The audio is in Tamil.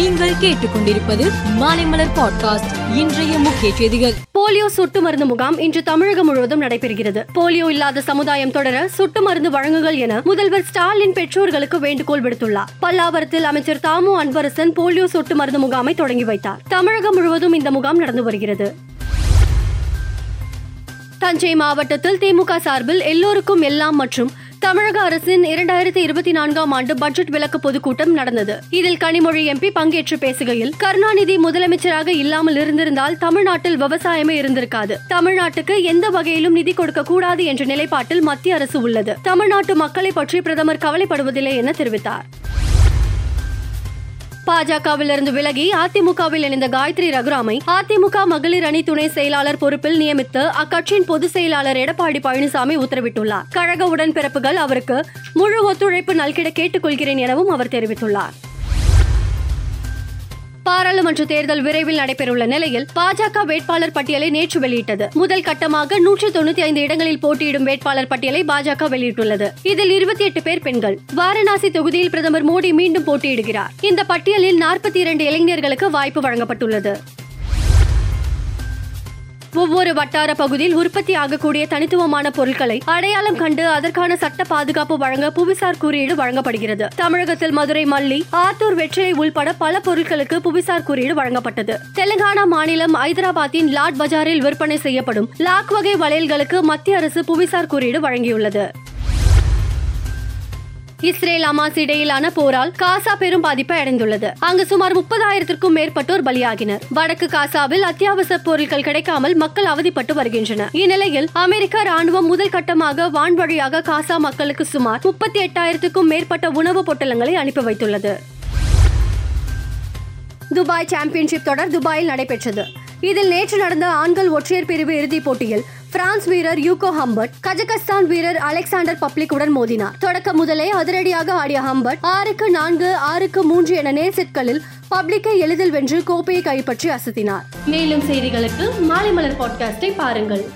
நீங்கள் கேட்டுக்கொண்டிருப்பது மாலைமலர் பாட்காஸ்ட். இன்றைய முக்கிய செய்திகள். போலியோ சொட்டு மருந்து முகாம் இன்று தமிழகம் முழுவதும் நடைபெறுகிறது. போலியோ இல்லாத சமுதாயம் தொடர சொட்டு மருந்து வழங்குங்கள் என முதல்வர் ஸ்டாலின் பெற்றோர்களுக்கு வேண்டுகோள் விடுத்துள்ளார். பல்லாவரத்தில் அமைச்சர் தாமு அன்பரசன் போலியோ சொட்டு மருந்து முகாமை தொடங்கி வைத்தார். தமிழகம் முழுவதும் இந்த முகாம் நடந்து வருகிறது. தஞ்சை மாவட்டத்தில் திமுக சார்பில் எல்லோருக்கும் எல்லாம் மற்றும் தமிழக அரசின் இரண்டாயிரத்தி இருபத்தி நான்காம் ஆண்டு பட்ஜெட் விளக்க பொதுக்கூட்டம் நடந்தது. இதில் கனிமொழி எம்பி பங்கேற்று பேசுகையில் கருணாநிதி முதலமைச்சராக இல்லாமல் இருந்திருந்தால் தமிழ்நாட்டில் விவசாயமே இருந்திருக்காது. தமிழ்நாட்டுக்கு எந்த வகையிலும் நிதி கொடுக்க கூடாது என்ற நிலைப்பாட்டில் மத்திய அரசு உள்ளது. தமிழ்நாட்டு மக்களை பற்றி பிரதமர் கவலைப்படுவதில்லை என தெரிவித்தார். பாஜகவிலிருந்து விலகி அதிமுகவில் இணைந்த காயத்ரி ரகுராமை அதிமுக மகளிர் அணி துணை செயலாளர் பொறுப்பில் நியமித்து அக்கட்சியின் பொதுச் செயலாளர் எடப்பாடி பழனிசாமி உத்தரவிட்டுள்ளார். கழக உடன்பிறப்புகள் அவருக்கு முழு ஒத்துழைப்பு நல்கிட கேட்டுக்கொள்கிறேன் எனவும் அவர் தெரிவித்துள்ளார். பாராளுமன்ற தேர்தல் விரைவில் நடைபெறவுள்ள நிலையில் பாஜக வேட்பாளர் பட்டியலை நேற்று வெளியிட்டது. முதல் கட்டமாக நூற்றி தொண்ணூத்தி ஐந்து இடங்களில் போட்டியிடும் வேட்பாளர் பட்டியலை பாஜக வெளியிட்டுள்ளது. இதில் இருபத்தி எட்டு பேர் பெண்கள். வாரணாசி தொகுதியில் பிரதமர் மோடி மீண்டும் போட்டியிடுகிறார். இந்த பட்டியலில் நாற்பத்தி இரண்டு இளைஞர்களுக்கு வாய்ப்பு வழங்கப்பட்டுள்ளது. ஒவ்வொரு வட்டார பகுதியில் உற்பத்தி ஆகக்கூடிய தனித்துவமான பொருட்களை அடையாளம் கண்டு அதற்கான சட்ட பாதுகாப்பு வழங்க புவிசார் குறியீடு வழங்கப்படுகிறது. தமிழகத்தில் மதுரை மல்லி ஆத்தூர் வெற்றிலை உள்பட பல பொருட்களுக்கு புவிசார் குறியீடு வழங்கப்பட்டது. தெலுங்கானா மாநிலம் ஐதராபாத்தின் லாட் பஜாரில் விற்பனை செய்யப்படும் லாக் வகை வளையல்களுக்கு மத்திய அரசு புவிசார் குறியீடு வழங்கியுள்ளது. இஸ்ரேல் அமாஸ் இடையிலான போரால் காசா பெரும் பாதிப்பை அடைந்துள்ளது. அங்கு சுமார் முப்பதாயிரத்திற்கும் மேற்பட்டோர் பலியாகினர். வடக்கு காசாவில் அத்தியாவசிய பொருட்கள் கிடைக்காமல் மக்கள் அவதிப்பட்டு வருகின்றனர். இந்நிலையில் அமெரிக்க ராணுவம் முதல் கட்டமாக வான்வழியாக காசா மக்களுக்கு சுமார் முப்பத்தி எட்டாயிரத்துக்கும் மேற்பட்ட உணவுப் பொட்டலங்களை அனுப்பி வைத்துள்ளது. துபாய் சாம்பியன்ஷிப் தொடர் துபாயில் நடைபெற்றது. இதில் நேற்று நடந்த ஆண்கள் ஒற்றையர் பிரிவு இறுதிப் போட்டியில் பிரான்ஸ் வீரர் யூகோ ஹம்பர்ட் கஜகஸ்தான் வீரர் அலெக்சாண்டர் பப்ளிக்குடன் மோதினார். தொடக்க முதலே அதிரடியாக ஆடிய ஹம்பர்ட் ஆறுக்கு நான்கு ஆறுக்கு மூன்று என நேர் செட்களில் பப்ளிக்கை எளிதில் வென்று கோப்பையை கைப்பற்றி அசத்தினார். மேலும் செய்திகளுக்கு மாலை மலர் பாட்காஸ்டை பாருங்கள்.